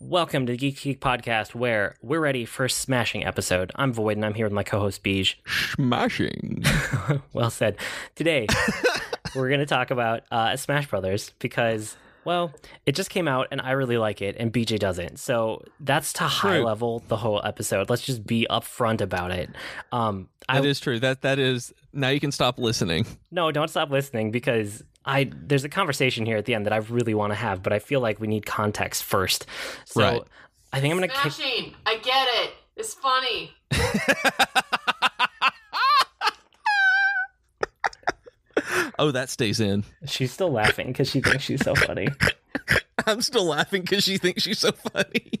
Welcome to the Geek Geek Podcast, where we're ready for a smashing episode. I'm Void, and I'm here with my co-host Beej. Smashing. well said. Today, we're going to talk about uh, Smash Brothers because, well, it just came out, and I really like it, and Beej doesn't. So that's to high True. level the whole episode. Let's just be upfront about it. Um, I That is true. That that is now you can stop listening. no, don't stop listening because I there's a conversation here at the end that I really want to have, but I feel like we need context first. So Right. I think I'm going to kick. Smashing. I get it. It's funny. Oh, that stays in. She's still laughing because she thinks she's so funny. I'm still laughing because she thinks she's so funny.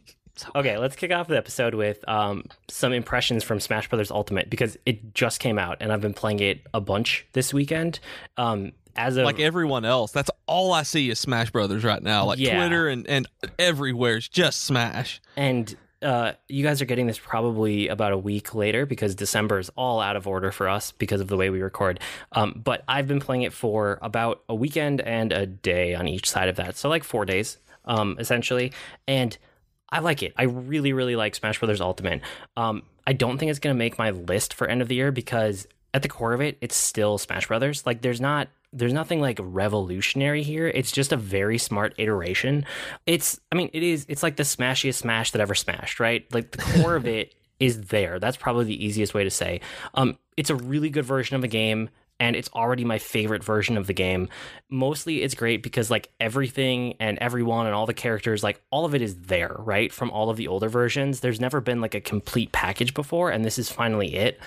Okay, let's kick off the episode with um, some impressions from Smash Brothers Ultimate because it just came out and I've been playing it a bunch this weekend. Um, as of Like everyone else, that's all I see is Smash Brothers right now. Like Yeah. Twitter and and everywhere is just Smash. and uh, you guys are getting this probably about a week later because December is all out of order for us because of the way we record. Um, but I've been playing it for about a weekend and a day on each side of that, so like four days, um, essentially. And I like it. I really, really like Smash Brothers Ultimate. Um, I don't think it's going to make my list for end of the year because at the core of it, it's still Smash Brothers. Like there's not there's nothing like revolutionary here. It's just a very smart iteration. It's I mean, it is it's like the smashiest smash that ever smashed, right? Like the core of it is there. That's probably the easiest way to say. Um it's a really good version of a game and it's already my favorite version of the game. Mostly it's great because like everything and everyone and all the characters, like all of it is there, right? From all of the older versions. There's never been like a complete package before, and this is finally it.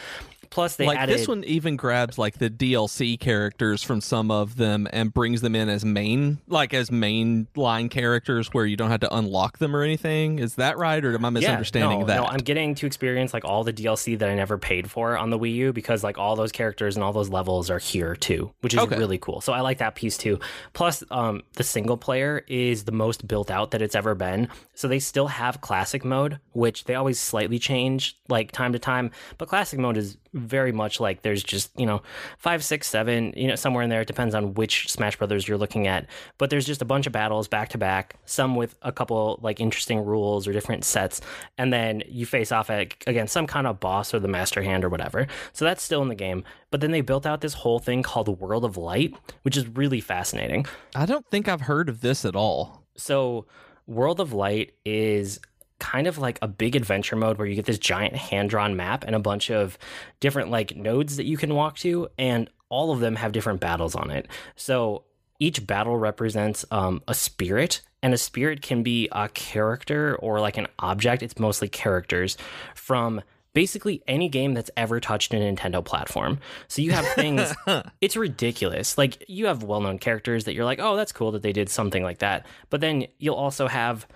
Plus they like added this one even grabs like the DLC characters from some of them and brings them in as main like as main line characters where you don't have to unlock them or anything. Is that right or am I misunderstanding yeah, no, that? No, I'm getting to experience like all the DLC that I never paid for on the Wii U because like all those characters and all those levels are here too, which is Okay. really cool. So I like that piece too. Plus, um, the single player is the most built out that it's ever been. So they still have classic mode, which they always slightly change like time to time, but classic mode is very much like there's just you know five six seven you know somewhere in there. It depends on which smash brothers you're looking at. But there's just a bunch of battles back to back some with a couple like interesting rules or different sets. And then you face off at, against some kind of boss or the master hand or whatever. So that's still in the game. But then they built out this whole thing called the world of light which is really fascinating. I don't think I've heard of this at all. so, World of Light is kind of like a big adventure mode where you get this giant hand drawn map and a bunch of different like nodes that you can walk to, and all of them have different battles on it. So, each battle represents um, a spirit, and a spirit can be a character or like an object. It's mostly characters from basically any game that's ever touched a Nintendo platform. So you have things it's ridiculous. Like you have well-known characters that you're like, "Oh, that's cool that they did something like that." But then you'll also have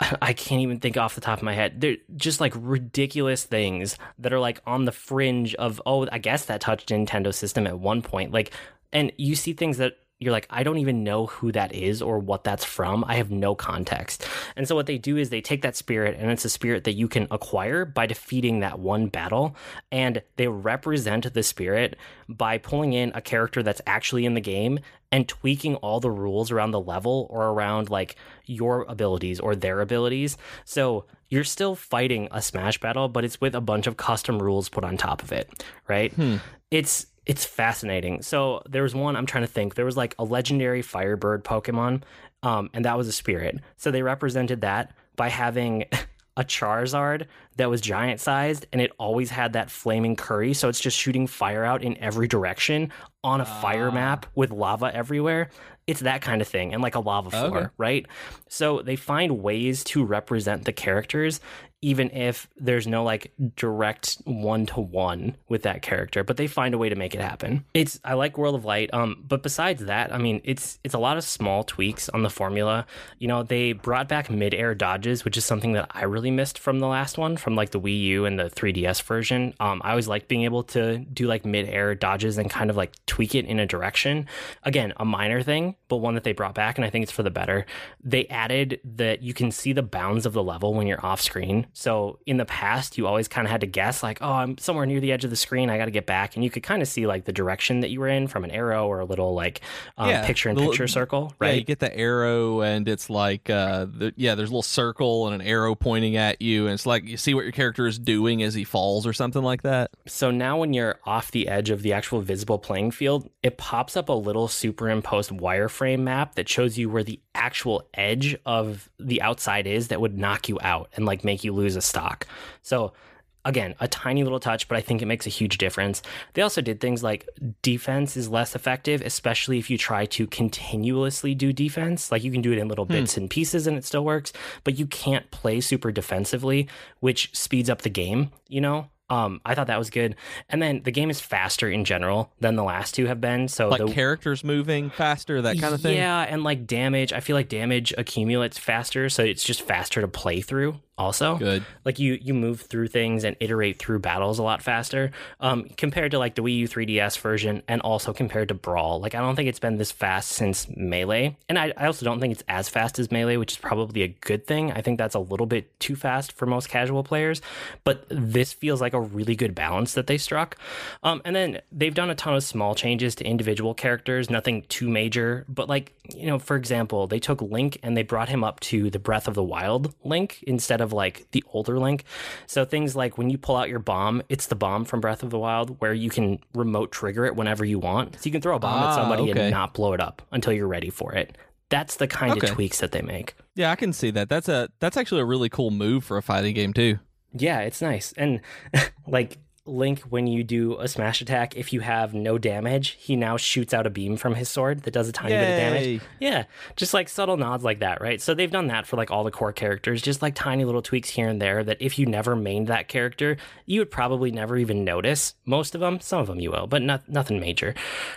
I can't even think off the top of my head. They're just like ridiculous things that are like on the fringe of, oh, I guess that touched Nintendo system at one point. Like, and you see things that you're like, I don't even know who that is or what that's from. I have no context. And so what they do is they take that spirit, and it's a spirit that you can acquire by defeating that one battle. And they represent the spirit by pulling in a character that's actually in the game and tweaking all the rules around the level or around like your abilities or their abilities. So you're still fighting a smash battle, but it's with a bunch of custom rules put on top of it, right? It's it's fascinating. So there was one I'm trying to think. There was like a legendary Firebird Pokemon, um, and that was a spirit. So they represented that by having a Charizard that was giant sized, and it always had that flaming curry. So it's just shooting fire out in every direction on a fire ah. map with lava everywhere. It's that kind of thing, and like a lava floor, Okay. right? So they find ways to represent the characters, even if there's no like direct one to one with that character, but they find a way to make it happen. It's I like World of Light, um, but besides that, I mean, it's it's a lot of small tweaks on the formula. You know, they brought back mid-air dodges, which is something that I really missed from the last one, from like the Wii U and the 3DS version. Um, I always like being able to do like mid-air dodges and kind of like tweak it in a direction. Again, a minor thing, but one that they brought back, and I think it's for the better. They added that you can see the bounds of the level when you're off screen, So in the past, you always kind of had to guess, like, oh, I'm somewhere near the edge of the screen. I got to get back. And you could kind of see like the direction that you were in from an arrow or a little like um, Yeah, picture in picture circle, Yeah, you get the arrow, and it's like, uh, the, yeah, there's a little circle and an arrow pointing at you, and it's like you see what your character is doing as he falls or something like that. So now when you're off the edge of the actual visible playing field, it pops up a little superimposed wireframe map that shows you where the actual edge of the outside is that would knock you out and like make you lose a stock. So again, a tiny little touch, but I think it makes a huge difference. They also did things like defense is less effective, especially if you try to continuously do defense. Like you can do it in little bits and pieces and it still works, but you can't play super defensively, which speeds up the game, you know? Um, I thought that was good. And then the game is faster in general than the last two have been. So Like the characters moving faster, that kind of thing. yeah, and like damage, I feel like damage accumulates faster, so it's just faster to play through. Also, Good. like you you move through things and iterate through battles a lot faster um, compared to like the Wii U 3DS version, and also compared to Brawl. Like I don't think it's been this fast since Melee, and I, I also don't think it's as fast as Melee, which is probably a good thing. I think that's a little bit too fast for most casual players, but this feels like a really good balance that they struck. Um, and then they've done a ton of small changes to individual characters, nothing too major, but like you know, for example, they took Link and they brought him up to the Breath of the Wild Link instead of like the older Link. So things like when you pull out your bomb, it's the bomb from Breath of the Wild where you can remote trigger it whenever you want. So you can throw a bomb Ah, at somebody okay. and not blow it up until you're ready for it. That's the kind Okay. of tweaks that they make. Yeah, I can see that. That's a that's actually a really cool move for a fighting game too. Yeah, it's nice. And like Link, when you do a smash attack, if you have no damage, he now shoots out a beam from his sword that does a tiny bit of damage. Yeah, just like subtle nods like that, right? So they've done that for like all the core characters, just like tiny little tweaks here and there that if you never mained that character, you would probably never even notice. Most of them, some of them you will, but not, nothing major.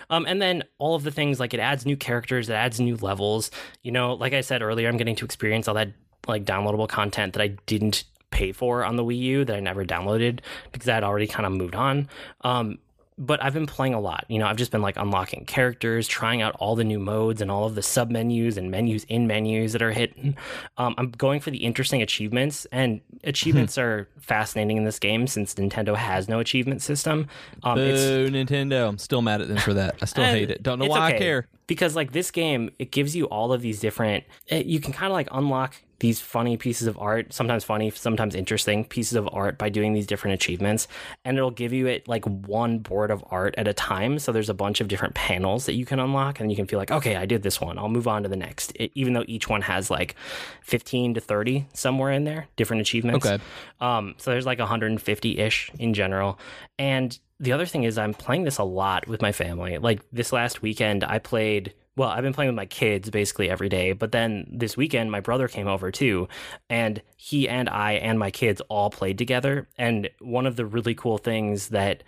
Um, and then all of the things like it adds new characters, it adds new levels. You know, like I said earlier, I'm getting to experience all that like downloadable content that I didn't pay for on the Wii U that I never downloaded because I had already kind of moved on. Um, but I've been playing a lot. You know, I've just been like unlocking characters, trying out all the new modes and all of the sub menus and menus in menus that are hidden. Um, I'm going for the interesting achievements, and achievements are fascinating in this game since Nintendo has no achievement system. Um, it's Boo, Nintendo. I'm still mad at them for that. I still hate it. Don't know it's why I care. because like this game it gives you all of these different eh, you can kind of like unlock these funny pieces of art sometimes funny sometimes interesting pieces of art by doing these different achievements and it'll give you it like one board of art at a time so there's a bunch of different panels that you can unlock and you can feel like okay i did this one i'll move on to the next it, even though each one has like 15 to 30 somewhere in there different achievements Okay. um, so there's like 150 ish in general. And the other thing is, I'm playing this a lot with my family. Like this last weekend, I played. Well, I've been playing with my kids basically every day, but then this weekend my brother came over too, and he and I and my kids all played together. And one of the really cool things that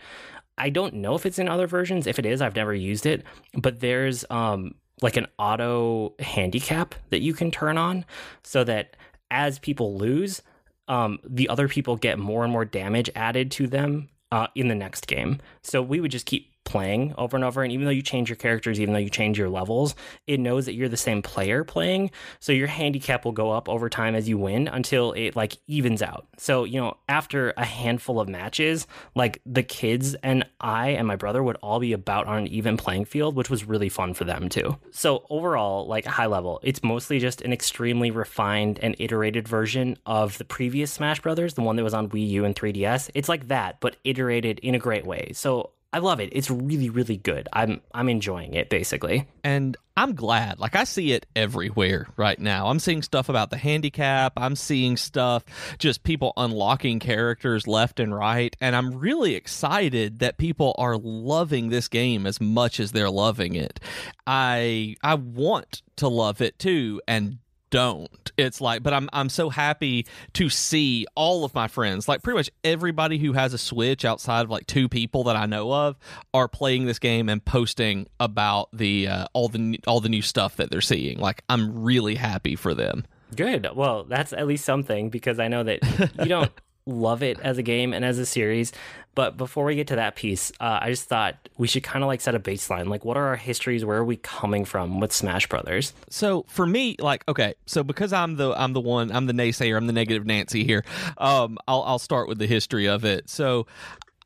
I don't know if it's in other versions. If it is, I've never used it, but there's um like an auto handicap that you can turn on so that as people lose, um, the other people get more and more damage added to them uh, in the next game. So we would just keep playing over and over. And even though you change your characters, even though you change your levels, it knows that you're the same player playing. So your handicap will go up over time as you win until it like evens out. So, you know, after a handful of matches, like the kids and I and my brother would all be about on an even playing field, which was really fun for them too. So overall, like high level, it's mostly just an extremely refined and iterated version of the previous Smash Brothers, the one that was on Wii U and 3DS. It's like that, but iterated in a great way. So I love it. It's really, really good. I'm I'm enjoying it basically. and I'm glad. Like I see it everywhere right now. I'm seeing stuff about the handicap. I'm seeing stuff just people unlocking characters left and right, and I'm really excited that people are loving this game as much as they're loving it. I I want to love it too and don't. It's like, but I'm I'm so happy to see all of my friends, like pretty much everybody who has a Switch outside of like two people that I know of, are playing this game and posting about the uh, all the all the new stuff that they're seeing. Like I'm really happy for them. Good. Well, that's at least something because I know that you don't love it as a game and as a series. But before we get to that piece, uh, I just thought we should kind of like set a baseline. Like, what are our histories? Where are we coming from with Smash Brothers? So for me, like, okay, so because I'm the I'm the one I'm the naysayer, I'm the negative Nancy here. Um, I'll I'll start with the history of it. So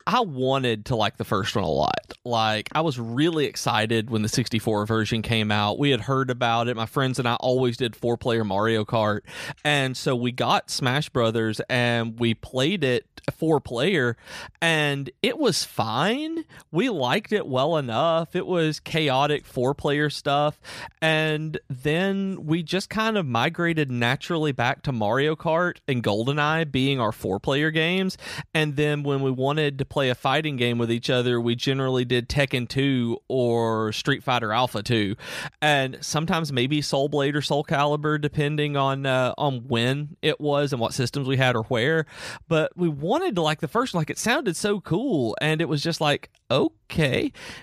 I wanted to like the first one a lot. Like I was really excited when the 64 version came out. We had heard about it. My friends and I always did four player Mario Kart. And so we got Smash Brothers and we played it four player and it was fine. We liked it well enough. It was chaotic four player stuff. And then we just kind of migrated naturally back to Mario Kart and GoldenEye being our four player games. And then when we wanted to play a fighting game with each other, we generally did Tekken 2 or Street Fighter Alpha 2. And sometimes maybe Soul Blade or Soul Calibur, depending on uh, on when it was and what systems we had or where. But we wanted to like the first like it sounded so cool. And it was just like, okay.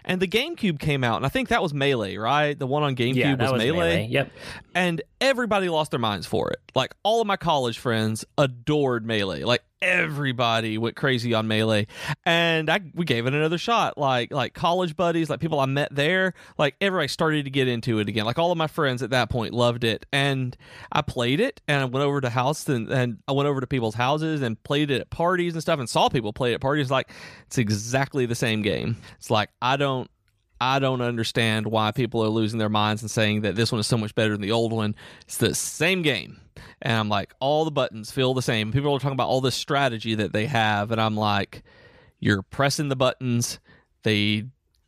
And the GameCube came out, and I think that was Melee, right? The one on GameCube yeah, was, was Melee. Melee. Yep. And everybody lost their minds for it. Like all of my college friends adored Melee. Like everybody went crazy on Melee. And I we gave it another shot. Like like college buddies, like people I met there, like everybody started to get into it again. Like all of my friends at that point loved it. And I played it and I went over to house and, and I went over to people's houses and played it at parties and stuff and saw people play it at parties like it's exactly the same game. It's like I don't I don't understand why people are losing their minds and saying that this one is so much better than the old one. It's the same game. And I'm like, all the buttons feel the same. People are talking about all this strategy that they have. And I'm like, you're pressing the buttons. They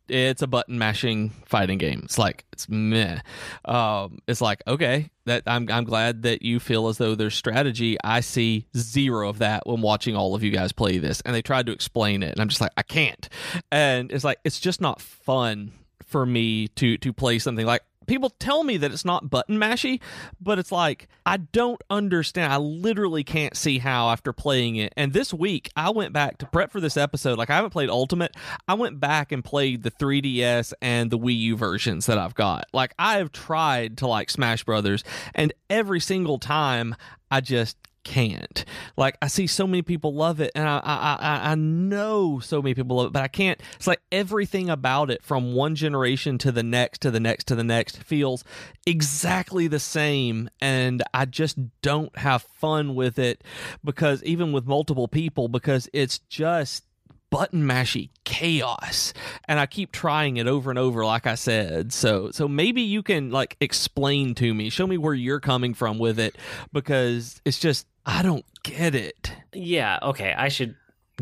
it's a button mashing fighting game. It's like it's meh. Um, it's like okay, that I'm I'm glad that you feel as though there's strategy. I see zero of that when watching all of you guys play this, and they tried to explain it, and I'm just like I can't. And it's like it's just not fun for me to to play something like people tell me that it's not button mashy, but it's like I don't understand. I literally can't see how after playing it. And this week I went back to prep for this episode. Like I haven't played Ultimate. I went back and played the 3DS and the Wii U versions that I've got. Like I have tried to like Smash Brothers and every single time I just can't. Like I see so many people love it, and I, I I I know so many people love it, but I can't. It's like everything about it from one generation to the next to the next to the next feels exactly the same, and I just don't have fun with it because even with multiple people, because it's just button mashy chaos and i keep trying it over and over like i said so so maybe you can like explain to me show me where you're coming from with it because it's just i don't get it Yeah, okay. I should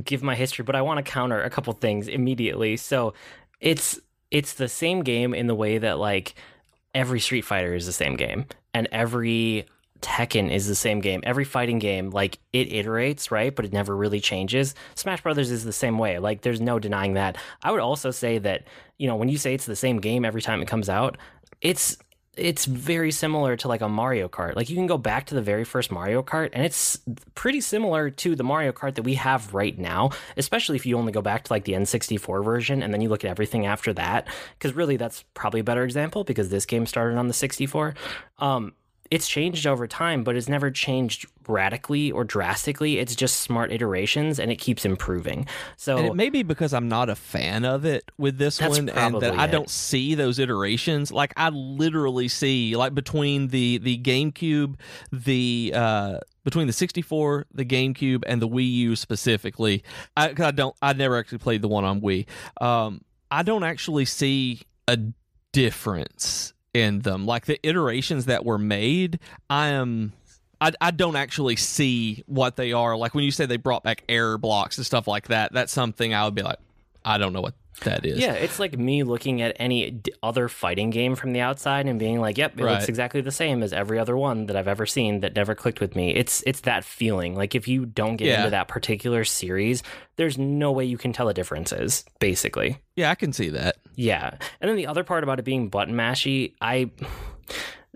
give my history, but I want to counter a couple things immediately. So, it's it's the same game in the way that like every Street Fighter is the same game and every Tekken is the same game. Every fighting game like it iterates, right? But it never really changes. Smash Brothers is the same way. Like there's no denying that. I would also say that, you know, when you say it's the same game every time it comes out, it's it's very similar to like a Mario Kart. Like you can go back to the very first Mario Kart and it's pretty similar to the Mario Kart that we have right now, especially if you only go back to like the N64 version and then you look at everything after that cuz really that's probably a better example because this game started on the 64. Um it's changed over time, but it's never changed radically or drastically. It's just smart iterations and it keeps improving. So and it may be because i'm not a fan of it with this one and that i it. don't see those iterations like i literally see like between the the gamecube the uh between the 64 the gamecube and the wii u specifically i, I don't i never actually played the one on wii um i don't actually see a difference in them like the iterations that were made i am I, I don't actually see what they are. Like when you say they brought back error blocks and stuff like that, that's something I would be like, I don't know what that is. Yeah, it's like me looking at any d- other fighting game from the outside and being like, "Yep, it looks exactly the same as every other one that I've ever seen that never clicked with me." It's it's that feeling. Like if you don't get Yeah. into that particular series, there's no way you can tell the differences. Basically, Yeah, I can see that. yeah. And then the other part about it being button mashy, I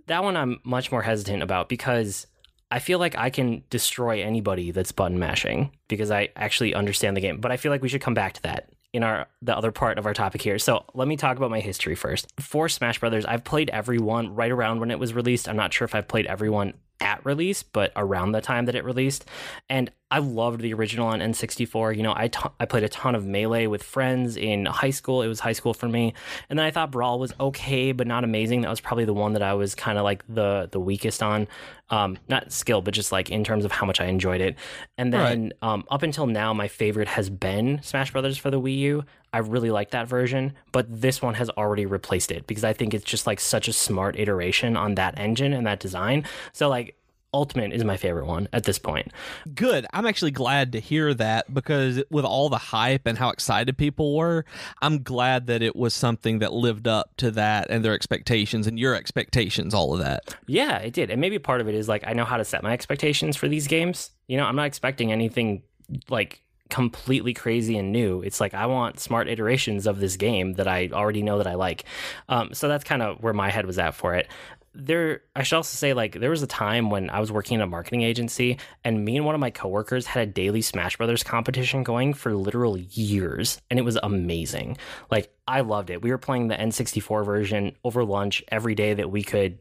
that one I'm much more hesitant about because I feel like I can destroy anybody that's button mashing because I actually understand the game. But I feel like we should come back to that in our the other part of our topic here. So let me talk about my history first. For Smash Brothers, I've played every one right around when it was released. I'm not sure if I've played every one at release, but around the time that it released. And I loved the original on N64. You know, I, t- I played a ton of Melee with friends in high school. It was high school for me. And then I thought Brawl was okay, but not amazing. That was probably the one that I was kind of like the the weakest on. Um, not skill, but just like in terms of how much I enjoyed it. And then right. um, up until now, my favorite has been Smash Brothers for the Wii U. I really like that version, but this one has already replaced it because I think it's just like such a smart iteration on that engine and that design. So like Ultimate is my favorite one at this point. Good. I'm actually glad to hear that because with all the hype and how excited people were, I'm glad that it was something that lived up to that and their expectations and your expectations, all of that. Yeah, it did. And maybe part of it is like I know how to set my expectations for these games. You know, I'm not expecting anything like completely crazy and new. It's like I want smart iterations of this game that I already know that I like. Um, so that's kind of where my head was at for it. There, I should also say, like, there was a time when I was working in a marketing agency, and me and one of my coworkers had a daily Smash Brothers competition going for literal years, and it was amazing. Like, I loved it. We were playing the N64 version over lunch every day that we could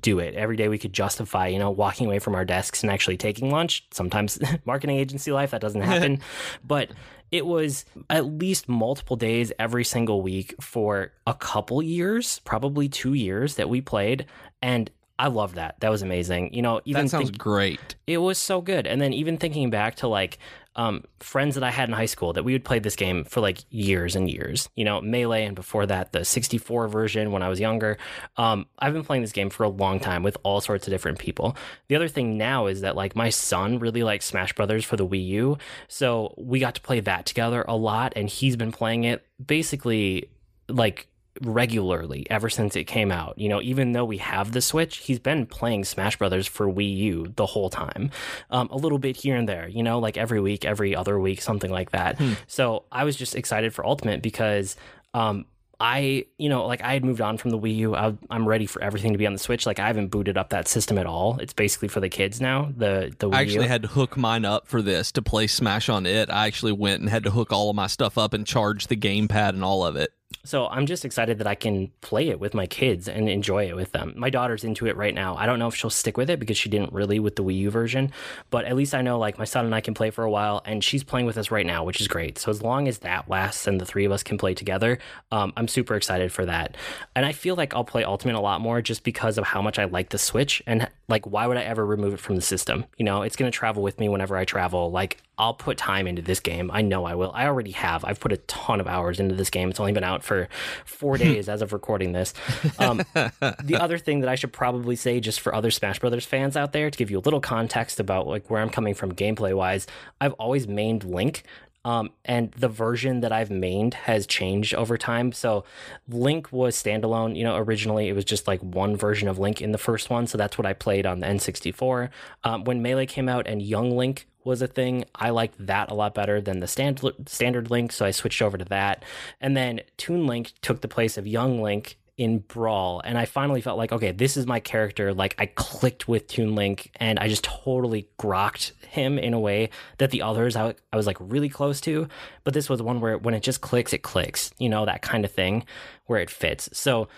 do it every day we could justify you know walking away from our desks and actually taking lunch sometimes marketing agency life that doesn't happen but it was at least multiple days every single week for a couple years probably two years that we played and I love that. That was amazing. You know, even that sounds think, great. It was so good. And then even thinking back to like um, friends that I had in high school that we would play this game for like years and years. You know, Melee, and before that, the 64 version when I was younger. Um, I've been playing this game for a long time with all sorts of different people. The other thing now is that like my son really likes Smash Brothers for the Wii U, so we got to play that together a lot, and he's been playing it basically like regularly ever since it came out. You know, even though we have the Switch, he's been playing Smash Brothers for Wii U the whole time. Um, a little bit here and there, you know, like every week, every other week, something like that. Hmm. So I was just excited for Ultimate because um, I, you know, like I had moved on from the Wii U. I, am ready for everything to be on the Switch. Like I haven't booted up that system at all. It's basically for the kids now. The the Wii I actually U. had to hook mine up for this to play Smash on it. I actually went and had to hook all of my stuff up and charge the gamepad and all of it. So I'm just excited that I can play it with my kids and enjoy it with them. My daughter's into it right now. I don't know if she'll stick with it because she didn't really with the Wii U version, but at least I know like my son and I can play for a while, and she's playing with us right now, which is great. So as long as that lasts and the three of us can play together, um, I'm super excited for that. And I feel like I'll play Ultimate a lot more just because of how much I like the Switch and like why would I ever remove it from the system? You know, it's going to travel with me whenever I travel. Like I'll put time into this game. I know I will. I already have. I've put a ton of hours into this game. It's only been out for four days as of recording this. Um, the other thing that I should probably say, just for other Smash Brothers fans out there, to give you a little context about like where I'm coming from gameplay wise, I've always mained Link. Um, and the version that I've mained has changed over time. So Link was standalone. You know, originally it was just like one version of Link in the first one. So that's what I played on the N64. Um, when Melee came out and Young Link was a thing. I liked that a lot better than the stand, standard Link, so I switched over to that. And then Toon Link took the place of Young Link in Brawl, and I finally felt like, okay, this is my character. Like I clicked with Toon Link, and I just totally grokked him in a way that the others I, I was like really close to. But this was one where when it just clicks, it clicks. You know that kind of thing where it fits. So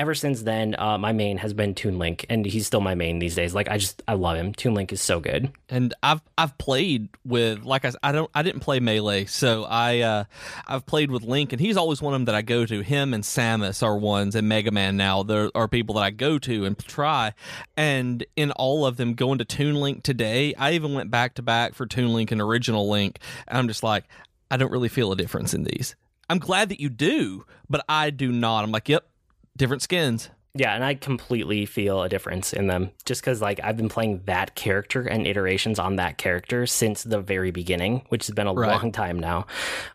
ever since then, uh, my main has been Toon Link, and he's still my main these days. Like I just I love him. Toon Link is so good. And I've I've played with like I I don't I didn't play melee, so I uh, I've played with Link, and he's always one of them that I go to. Him and Samus are ones, and Mega Man now there are people that I go to and try. And in all of them, going to Toon Link today, I even went back to back for Toon Link and Original Link, and I'm just like I don't really feel a difference in these. I'm glad that you do, but I do not. I'm like, yep, different skins. Yeah, and I completely feel a difference in them just because, like, I've been playing that character and iterations on that character since the very beginning, which has been a right. long time now.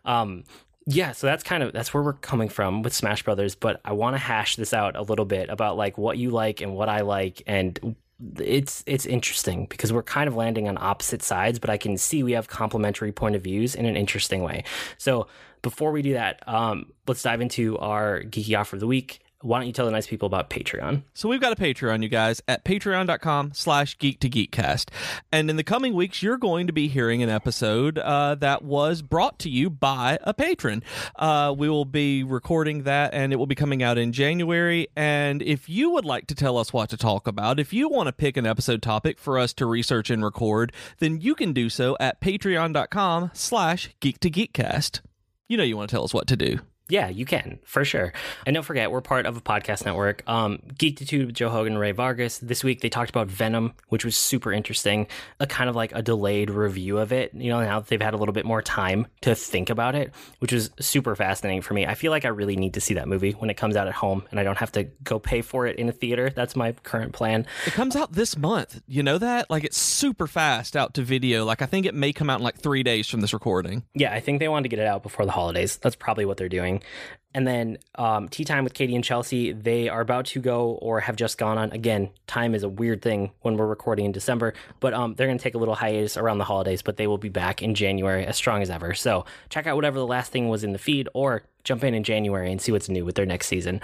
Um, yeah, so that's kind of that's where we're coming from with Smash Brothers. But I want to hash this out a little bit about like what you like and what I like, and it's it's interesting because we're kind of landing on opposite sides, but I can see we have complementary point of views in an interesting way. So before we do that, um, let's dive into our geeky offer of the week. Why don't you tell the nice people about Patreon? So we've got a Patreon, you guys, at patreon.com slash geek to geekcast. And in the coming weeks, you're going to be hearing an episode uh, that was brought to you by a patron. Uh, we will be recording that and it will be coming out in January. And if you would like to tell us what to talk about, if you want to pick an episode topic for us to research and record, then you can do so at patreon.com slash geek to geekcast. You know you want to tell us what to do. Yeah, you can for sure. And don't forget, we're part of a podcast network. Um, Geektitude with Joe Hogan and Ray Vargas. This week they talked about Venom, which was super interesting. A kind of like a delayed review of it. You know, now that they've had a little bit more time to think about it, which was super fascinating for me. I feel like I really need to see that movie when it comes out at home, and I don't have to go pay for it in a theater. That's my current plan. It comes out this month. You know that? Like it's super fast out to video. Like I think it may come out in like three days from this recording. Yeah, I think they wanted to get it out before the holidays. That's probably what they're doing. And then um, Tea Time with Katie and Chelsea, they are about to go or have just gone on. Again, time is a weird thing when we're recording in December, but um, they're going to take a little hiatus around the holidays, but they will be back in January as strong as ever. So check out whatever the last thing was in the feed or jump in in January and see what's new with their next season.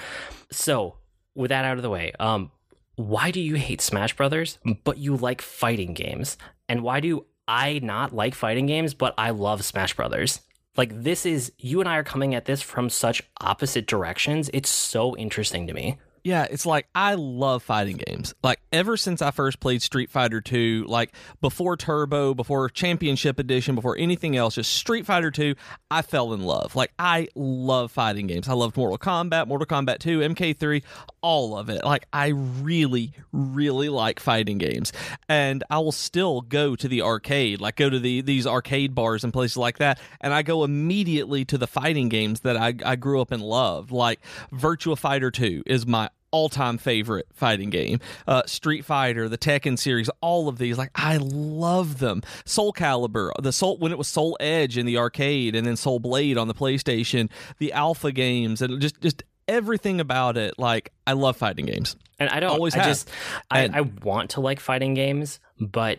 So, with that out of the way, um, why do you hate Smash Brothers, but you like fighting games? And why do I not like fighting games, but I love Smash Brothers? Like this is you and I are coming at this from such opposite directions. It's so interesting to me. Yeah, it's like I love fighting games. Like ever since I first played Street Fighter 2, like before Turbo, before Championship Edition, before anything else, just Street Fighter 2, I fell in love. Like I love fighting games. I loved Mortal Kombat, Mortal Kombat 2, MK3, all of it. Like I really really like fighting games. And I will still go to the arcade, like go to the these arcade bars and places like that, and I go immediately to the fighting games that I I grew up and loved. Like Virtua Fighter 2 is my all-time favorite fighting game. Uh, Street Fighter, the Tekken series, all of these, like I love them. Soul Calibur, the Soul when it was Soul Edge in the arcade, and then Soul Blade on the PlayStation, the Alpha games, and just just everything about it. Like I love fighting games. And I don't Always I have. just I, And- I want to like fighting games, but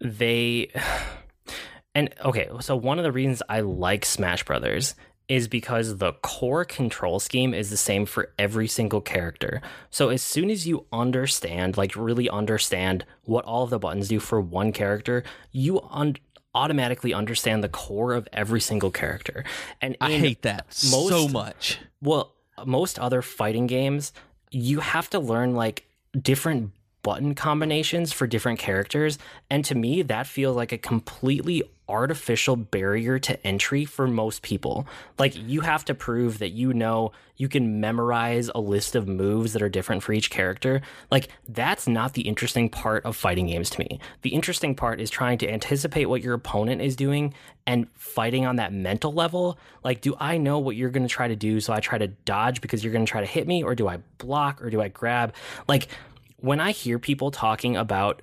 they and okay, so one of the reasons I like Smash Brothers is because the core control scheme is the same for every single character. So as soon as you understand, like really understand what all of the buttons do for one character, you un- automatically understand the core of every single character. And I hate that so much. well, most other fighting games, you have to learn like different button combinations for different characters. And to me, that feels like a completely artificial barrier to entry for most people. Like, you have to prove that you know you can memorize a list of moves that are different for each character. Like, that's not the interesting part of fighting games to me. The interesting part is trying to anticipate what your opponent is doing and fighting on that mental level. Like, do I know what you're going to try to do? So I try to dodge because you're going to try to hit me, or do I block, or do I grab? Like, when I hear people talking about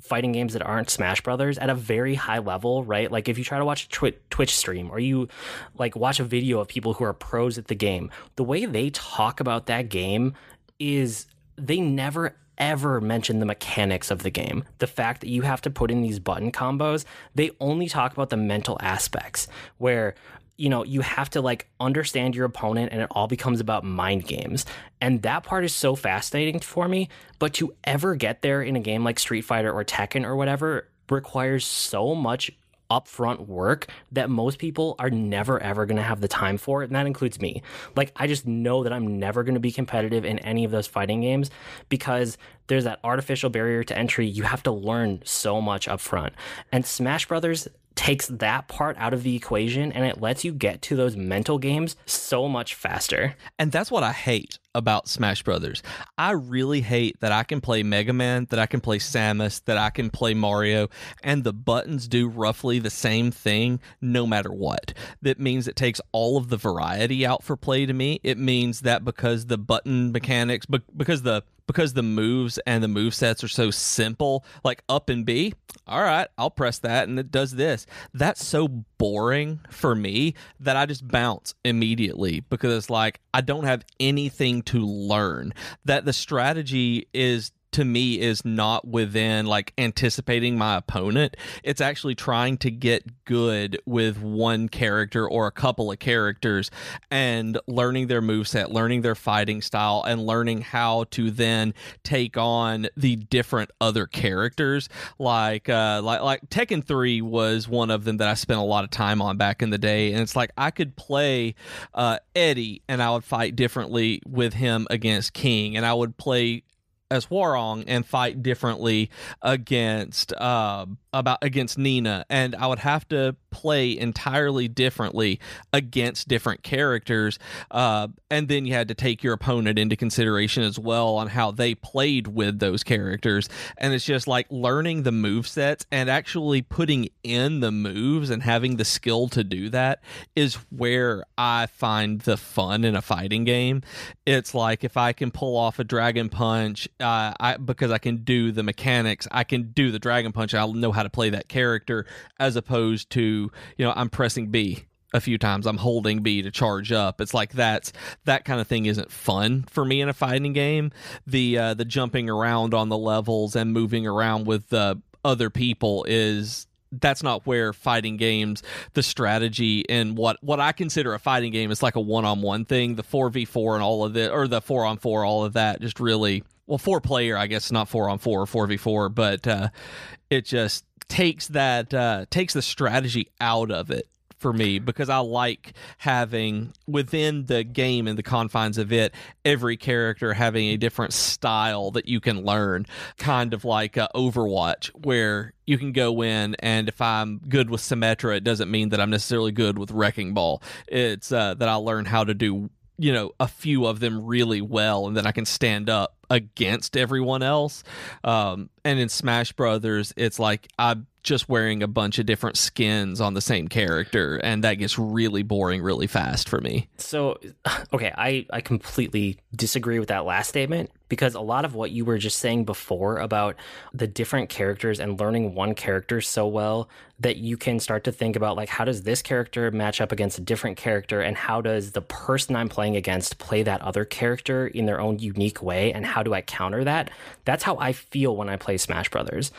fighting games that aren't Smash Brothers at a very high level, right? Like if you try to watch a Twi- Twitch stream or you like watch a video of people who are pros at the game, the way they talk about that game is they never ever mention the mechanics of the game. The fact that you have to put in these button combos, they only talk about the mental aspects where you know, you have to like understand your opponent and it all becomes about mind games. And that part is so fascinating for me. But to ever get there in a game like Street Fighter or Tekken or whatever requires so much upfront work that most people are never ever going to have the time for and that includes me like i just know that i'm never going to be competitive in any of those fighting games because there's that artificial barrier to entry you have to learn so much upfront and smash brothers takes that part out of the equation and it lets you get to those mental games so much faster And that's what I hate about Smash Brothers. I really hate that I can play Mega Man, that I can play Samus, that I can play Mario, and the buttons do roughly the same thing no matter what. That means it takes all of the variety out for play to me. It means that because the button mechanics, be- because the because the moves and the move sets are so simple, like up and B, all right, I'll press that and it does this. That's so boring for me that I just bounce immediately because it's like I don't have anything to learn. That the strategy is to me is not within like anticipating my opponent. It's actually trying to get good with one character or a couple of characters and learning their moveset, learning their fighting style, and learning how to then take on the different other characters. Like uh like like Tekken 3 was one of them that I spent a lot of time on back in the day. And it's like I could play uh Eddy and I would fight differently with him against King, and I would play as Hwoarang and fight differently against uh, about against Nina, and I would have to play entirely differently against different characters, uh, and then you had to take your opponent into consideration as well on how they played with those characters, and it's just like learning the move sets and actually putting in the moves and having the skill to do that is where I find the fun in a fighting game. It's like if I can pull off a dragon punch, uh, I because I can do the mechanics, I can do the dragon punch. I'll know how to play that character as opposed to you know I'm pressing B a few times. I'm holding B to charge up. It's like that's that kind of thing isn't fun for me in a fighting game. The uh, the jumping around on the levels and moving around with uh, other people is that's not where fighting games the strategy and what what I consider a fighting game is like a one-on-one thing the 4v4 and all of it or the 4 on 4 all of that just really well four player I guess not 4 on 4 or 4v4 but uh it just takes that uh takes the strategy out of it for me because I like having within the game and the confines of it every character having a different style that you can learn kind of like uh, Overwatch where you can go in and if I'm good with Symmetra it doesn't mean that I'm necessarily good with Wrecking Ball. It's uh, that I learn how to do you know a few of them really well and then I can stand up against everyone else. Um, and in Smash Brothers it's like I'm just wearing a bunch of different skins on the same character and that gets really boring really fast for me So, okay, I, I completely disagree with that last statement because a lot of what you were just saying before about the different characters and learning one character so well that you can start to think about, like, how does this character match up against a different character? And how does the person I'm playing against play that other character in their own unique way? And how do I counter that? That's how I feel when I play Smash Brothers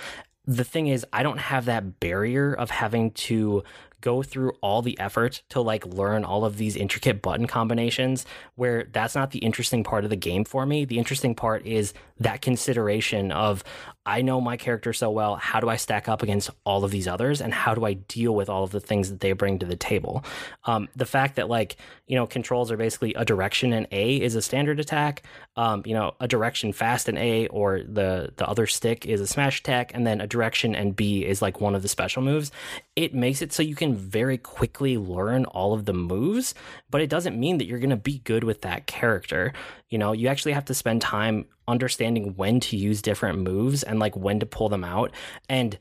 the thing is i don't have that barrier of having to go through all the effort to like learn all of these intricate button combinations where that's not the interesting part of the game for me. The interesting part is that consideration of i know my character so well how do i stack up against all of these others? And how do i deal with all of the things that they bring to the table? Um, the fact that like you know controls are basically a direction and a is a standard attack. Um, you know a direction fast and a or the the other stick is a smash attack and then a direction and b is like one of the special moves. It makes it so you can very quickly learn all of the moves but it doesn't mean that you're going to be good with that character. You know you actually have to spend time understanding when to use different moves and like when to pull them out. And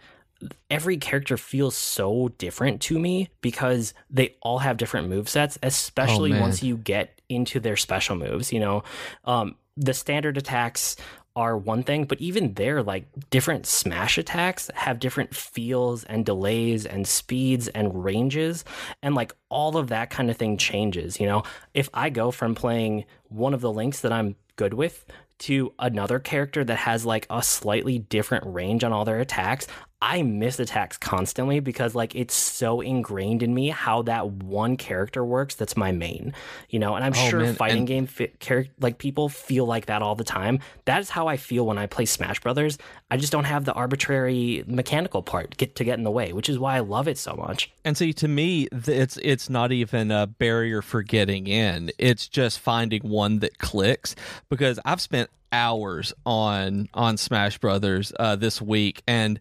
every character feels so different to me because they all have different move sets especially man. once you get into their special moves you know? Um, the standard attacks are one thing but even there like different smash attacks have different feels and delays and speeds and ranges. And like all of that kind of thing changes you know? If i go from playing one of the links that i'm good with to another character that has like a slightly different range on all their attacks I miss attacks constantly because like it's so ingrained in me how that one character works that's my main, you know. And I'm Oh, sure man, fighting and- game fi- char- like people feel like that all the time. That is how I feel when I play Smash Brothers. I just don't have the arbitrary mechanical part get to get in the way, which is why I love it so much. And see, to me, it's it's not even a barrier for getting in. It's just finding one that clicks. Because I've spent hours on on Smash Brothers uh, this week, and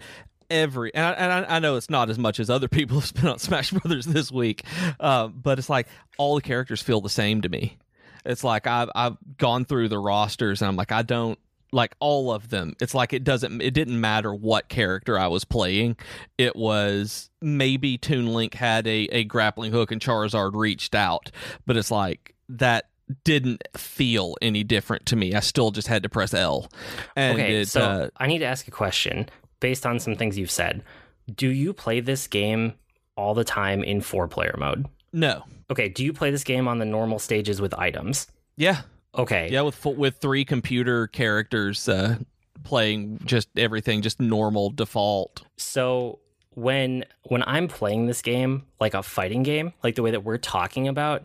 every and I, and I know it's not as much as other people have spent on Smash Brothers this week, uh, but it's like all the characters feel the same to me. It's like I've I've gone through the rosters, and I'm like I don't like all of them. It's like it doesn't it didn't matter what character i was playing. It was maybe toon link had a, a grappling hook and charizard reached out but it's like that didn't feel any different to me. I still just had to press l. And okay, it, so uh, I need to ask a question based on some things you've said. Do you play this game all the time in four player mode? no Okay, do you play this game on the normal stages with items? yeah Okay. yeah with with three computer characters uh playing just everything just normal default? So when when I'm playing this game like a fighting game, like the way that we're talking about,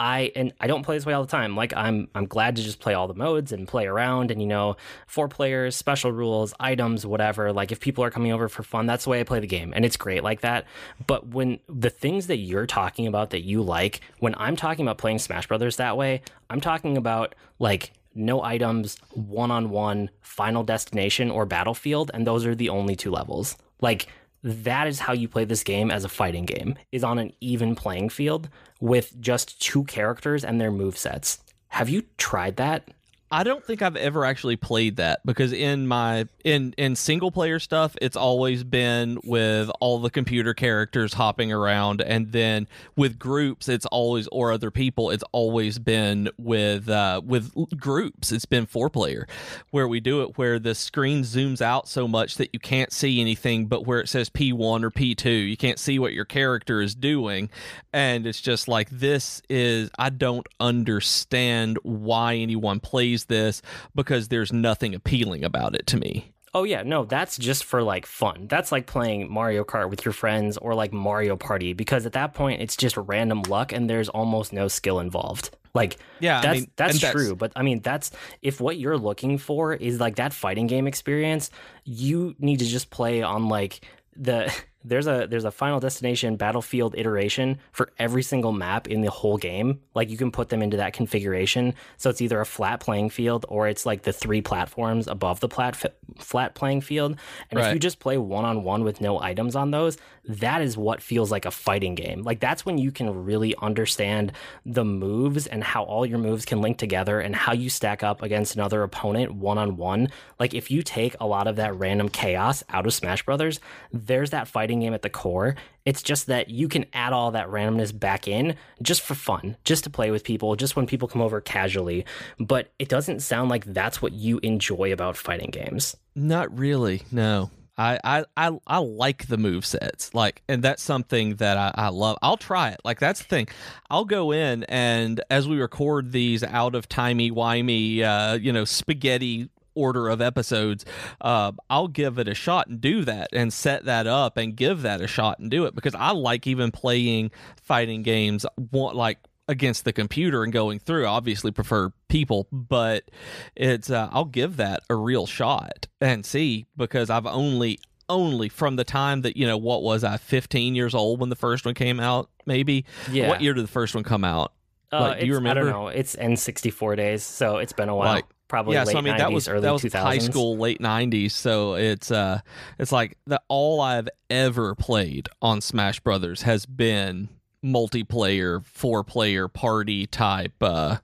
I and I don't play this way all the time. Like I'm I'm glad to just play all the modes and play around and you know, four players, special rules, items, whatever. Like if people are coming over for fun, that's the way I play the game and it's great like that. But when the things that you're talking about that you like, when I'm talking about playing Smash Brothers that way, I'm talking about like no items, one on one, final destination or battlefield, and those are the only two levels. Like that is how you play this game as a fighting game is on an even playing field with just two characters and their move sets have you tried that I don't think I've ever actually played that because in my in in single player stuff it's always been with all the computer characters hopping around. And then with groups it's always or other people it's always been with uh with groups. It's been four player where we do it where the screen zooms out so much that you can't see anything but where it says P1 or P2 you can't see what your character is doing. And it's just like this is I don't understand why anyone plays this because there's nothing appealing about it to me. Oh yeah, no, that's just for like fun. That's like playing Mario Kart with your friends or like Mario Party because at that point it's just random luck and there's almost no skill involved. Like yeah, that's I mean, that's that's, true, but I mean that's if what you're looking for is like that fighting game experience, you need to just play on like the there's a there's a final destination battlefield iteration for every single map in the whole game. Like you can put them into that configuration. So it's either a flat playing field or it's like the three platforms above the plat flat playing field. And right. if you just play one on one with no items on those that is what feels like a fighting game. Like that's when you can really understand the moves and how all your moves can link together and how you stack up against another opponent one on one like if you take a lot of that random chaos out of smash brothers there's that fighting fighting game at the core. It's just that you can add all that randomness back in just for fun, just to play with people, just when people come over casually. But it doesn't sound like that's what you enjoy about fighting games. Not really, no. I, I, I, I like the move sets like and that's something that I, I love i'll try it like that's the thing i'll go in and as we record these out of timey wimey uh, you know spaghetti order of episodes, uh, I'll give it a shot and do that and set that up and give that a shot and do it because I like even playing fighting games like against the computer and going through. I obviously prefer people, but it's uh, I'll give that a real shot and see because I've only only from the time that you know what was I 15 years old when the first one came out maybe? Yeah. What year did the first one come out? Uh, like, do you remember I don't know. It's N64 days so it's been a while. Like probably yeah. so I mean, 90s, that was early that was 2000s. high school, late '90s. So it's uh, it's like the all I've ever played on Smash Brothers has been multiplayer, four player party type, uh,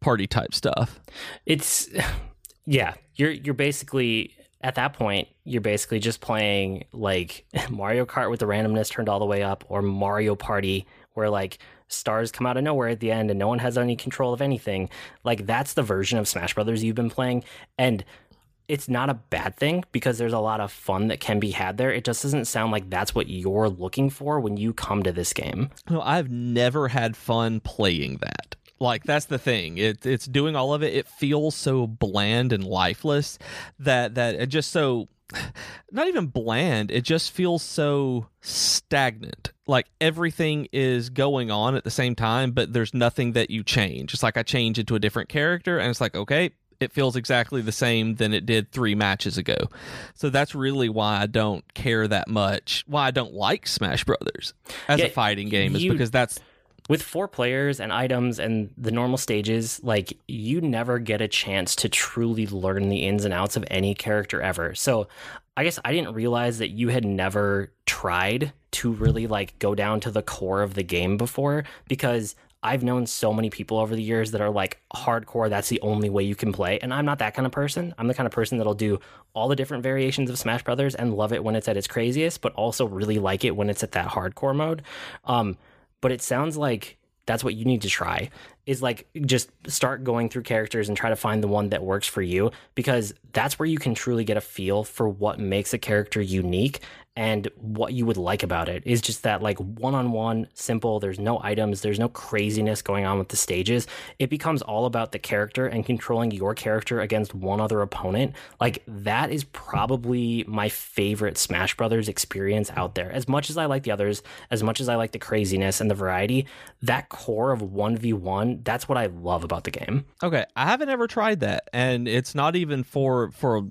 party type stuff. It's yeah. You're you're basically at that point, you're basically just playing like Mario Kart with the randomness turned all the way up, or Mario Party, where like stars come out of nowhere at the end and no one has any control of anything. Like that's the version of Smash Brothers you've been playing. And it's not a bad thing because there's a lot of fun that can be had there. It just doesn't sound like that's what you're looking for when you come to this game. No, I've never had fun playing that. Like that's the thing. It, it's doing all of it. It feels so bland and lifeless that that just so not even bland. It just feels so stagnant. Like everything is going on at the same time, but there's nothing that you change. It's like I change into a different character, and it's like, okay, it feels exactly the same than it did three matches ago. So that's really why I don't care that much. Why I don't like Smash Brothers as yeah, a fighting game is because that's with four players and items and the normal stages, like you never get a chance to truly learn the ins and outs of any character ever. So I guess I didn't realize that you had never tried to really like go down to the core of the game before because I've known so many people over the years that are like hardcore, that's the only way you can play. And I'm not that kind of person. I'm the kind of person that'll do all the different variations of Smash Brothers and love it when it's at its craziest, but also really like it when it's at that hardcore mode. Um, but it sounds like that's what you need to try is like just start going through characters and try to find the one that works for you because that's where you can truly get a feel for what makes a character unique and what you would like about it is just that like one-on-one simple there's no items there's no craziness going on with the stages. It becomes all about the character and controlling your character against one other opponent. Like that is probably my favorite smash brothers experience out there. As much as i like the others as much as i like the craziness and the variety that core of 1v1 that's what i love about the game. Okay, I haven't ever tried that, and it's not even for for.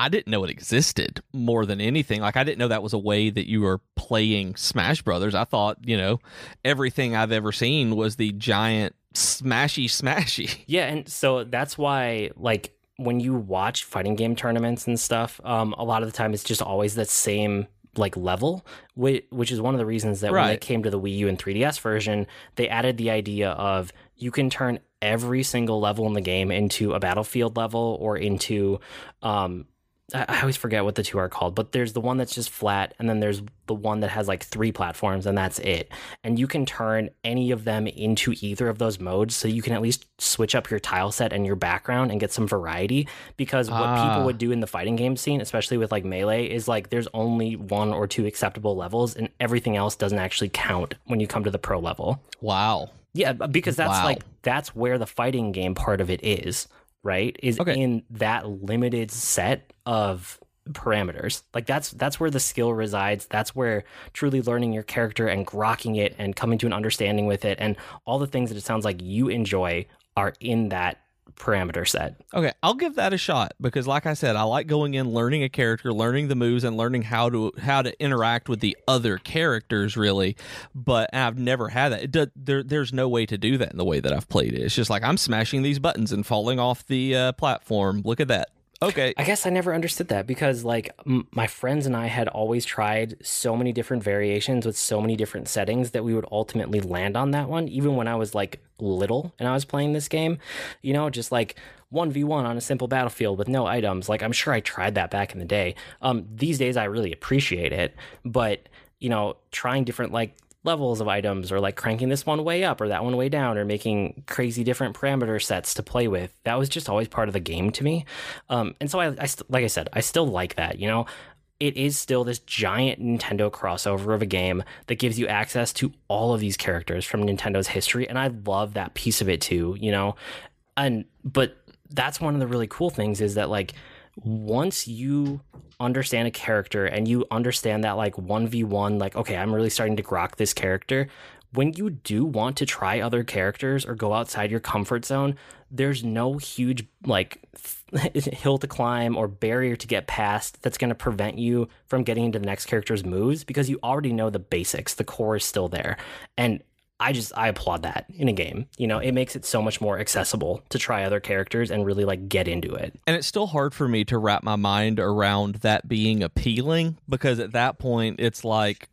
I didn't know it existed more than anything. Like I didn't know that was a way that you were playing Smash Brothers. I thought you know everything I've ever seen was the giant smashy smashy. Yeah, and so that's why like when you watch fighting game tournaments and stuff, um, a lot of the time it's just always that same like level, which, which is one of the reasons that when they came to the Wii U and 3DS version, they added the idea of you can turn every single level in the game into a battlefield level or into um I always forget what the two are called, but there's the one that's just flat, and then there's the one that has like three platforms, and that's it. And you can turn any of them into either of those modes, so you can at least switch up your tile set and your background and get some variety. Because what Ah. people would do in the fighting game scene, especially with like melee, is like there's only one or two acceptable levels, and everything else doesn't actually count when you come to the pro level. Wow. Yeah, because that's Wow. like that's where the fighting game part of it is, right? Is Okay. in that limited set of parameters. Like that's that's where the skill resides. That's where truly learning your character and grokking it and coming to an understanding with it and all the things that it sounds like you enjoy are in that parameter set. Okay, I'll give that a shot because, like I said, I like going in, learning a character, learning the moves, and learning how to how to interact with the other characters. Really, but I've never had that. There, there's no way to do that in the way that I've played it. It's just like I'm smashing these buttons and falling off the uh, platform. Look at that. Okay, I guess I never understood that because like m- my friends and I had always tried so many different variations with so many different settings that we would ultimately land on that one even when I was like little and I was playing this game, you know, just like 1v1 on a simple battlefield with no items. Like I'm sure I tried that back in the day. Um these days I really appreciate it, but you know, trying different like levels of items or like cranking this one way up or that one way down or making crazy different parameter sets to play with that was just always part of the game to me. Um, and so I, I st- like i said i still like that you know? It is still this giant nintendo crossover of a game that gives you access to all of these characters from nintendo's history and i love that piece of it too you know? And but that's one of the really cool things is that like once you understand a character and you understand that like 1v1 like okay i'm really starting to grok this character when you do want to try other characters or go outside your comfort zone there's no huge like hill to climb or barrier to get past that's going to prevent you from getting into the next character's moves because you already know the basics. The core is still there. And I just I applaud that in a game. You know, it makes it so much more accessible to try other characters and really like get into it. and it's still hard for me to wrap my mind around that being appealing because at that point it's like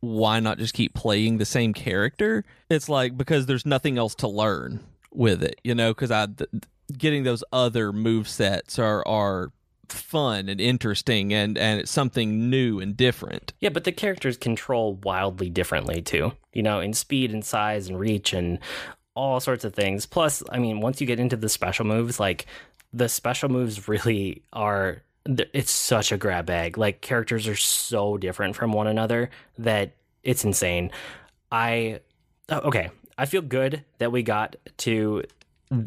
why not just keep playing the same character it's like because there's nothing else to learn with it you know because i th- getting those other move sets are are fun and interesting and and it's something new and different Yeah, but the characters control wildly differently too. You know, in speed and size and reach and all sorts of things. Plus, I mean, once you get into the special moves, like the special moves really are it's such a grab bag. Like characters are so different from one another that it's insane. I oh, okay, I feel good that we got to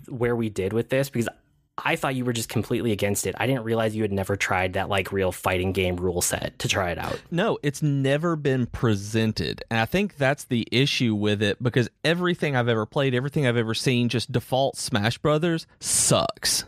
where we did with this because I thought you were just completely against it. I didn't realize you had never tried that like real fighting game rule set to try it out. No, it's never been presented. And I think that's the issue with it because everything I've ever played, everything I've ever seen, just default Smash Brothers sucks.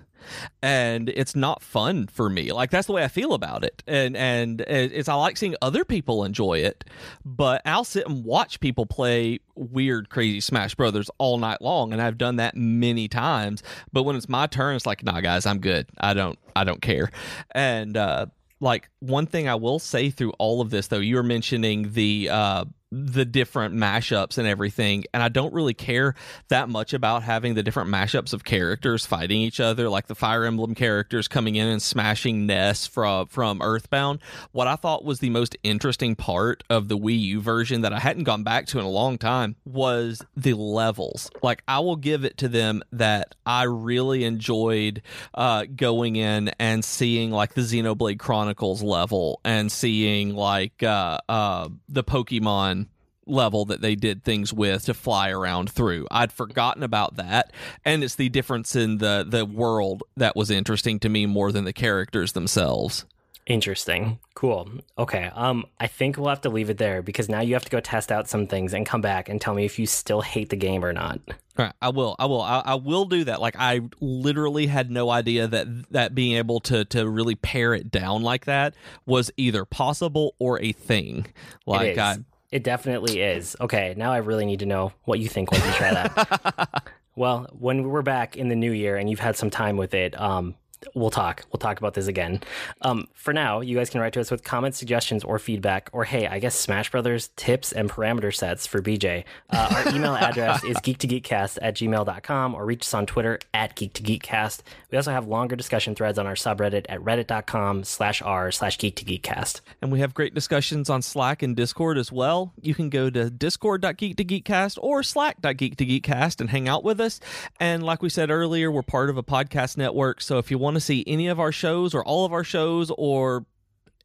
And it's not fun for me. Like that's the way I feel about it. And and it's I like seeing other people enjoy it, but I'll sit and watch people play weird crazy Smash Brothers all night long and I've done that many times. But when it's my turn it's like, "Nah, guys, I'm good. I don't I don't care." And uh like one thing I will say through all of this though, you were mentioning the uh the different mashups and everything and i don't really care that much about having the different mashups of characters fighting each other like the fire emblem characters coming in and smashing ness from from earthbound. What i thought was the most interesting part of the wii u version that i hadn't gone back to in a long time was the levels. Like i will give it to them that i really enjoyed uh, going in and seeing like the xenoblade chronicles level and seeing like uh, uh, the pokemon level that they did things with to fly around through. I'd forgotten about that, and it's the difference in the the world that was interesting to me more than the characters themselves. Interesting. Cool. Okay. Um, I think we'll have to leave it there because now you have to go test out some things and come back and tell me if you still hate the game or not. All right, I will. I will. I, I will do that. Like I literally had no idea that that being able to to really pare it down like that was either possible or a thing. Like. I It definitely is. Okay, now I really need to know what you think when you try that. well, when we're back in the new year and you've had some time with it, um, we'll talk. We'll talk about this again. Um, for now, you guys can write to us with comments, suggestions, or feedback, or hey, I guess Smash Brothers tips and parameter sets for Beej. Uh, our email address is geek2geekcast at gmail.com or reach us on Twitter at geek2geekcast. We also have longer discussion threads on our subreddit at reddit.com slash r slash geek2geekcast. and we have great discussions on Slack and Discord as well. You can go to discord.geek2geekcast or slack.geek2geekcast and hang out with us. And like we said earlier, we're part of a podcast network. So if you want to see any of our shows or all of our shows or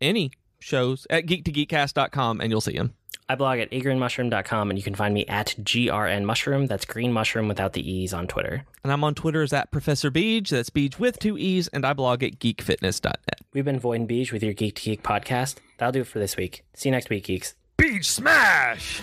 any shows at geek2geekcast.com and you'll see them. I blog at egreenmushroom.com and you can find me at grnmushroom. That's green mushroom without the E's on Twitter. And I'm on Twitter as at Professor Beej. That's Beej with two E's. And I blog at geekfitness.net. We've been Void and Beej with your Geek to Geek podcast. That'll do it for this week. See you next week, geeks. Beej smash!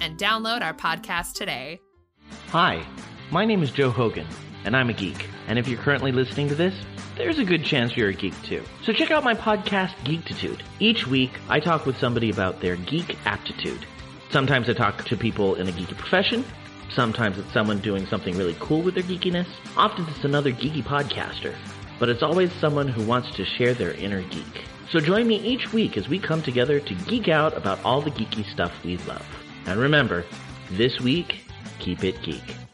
and download our podcast today. Hi, my name is Joe Hogan, and I'm a geek. And if you're currently listening to this, there's a good chance you're a geek too. So check out my podcast, Geektitude. Each week, I talk with somebody about their geek aptitude. Sometimes I talk to people in a geeky profession. Sometimes it's someone doing something really cool with their geekiness. Often it's another geeky podcaster. But it's always someone who wants to share their inner geek. So join me each week as we come together to geek out about all the geeky stuff we love. And remember, this week, keep it geek.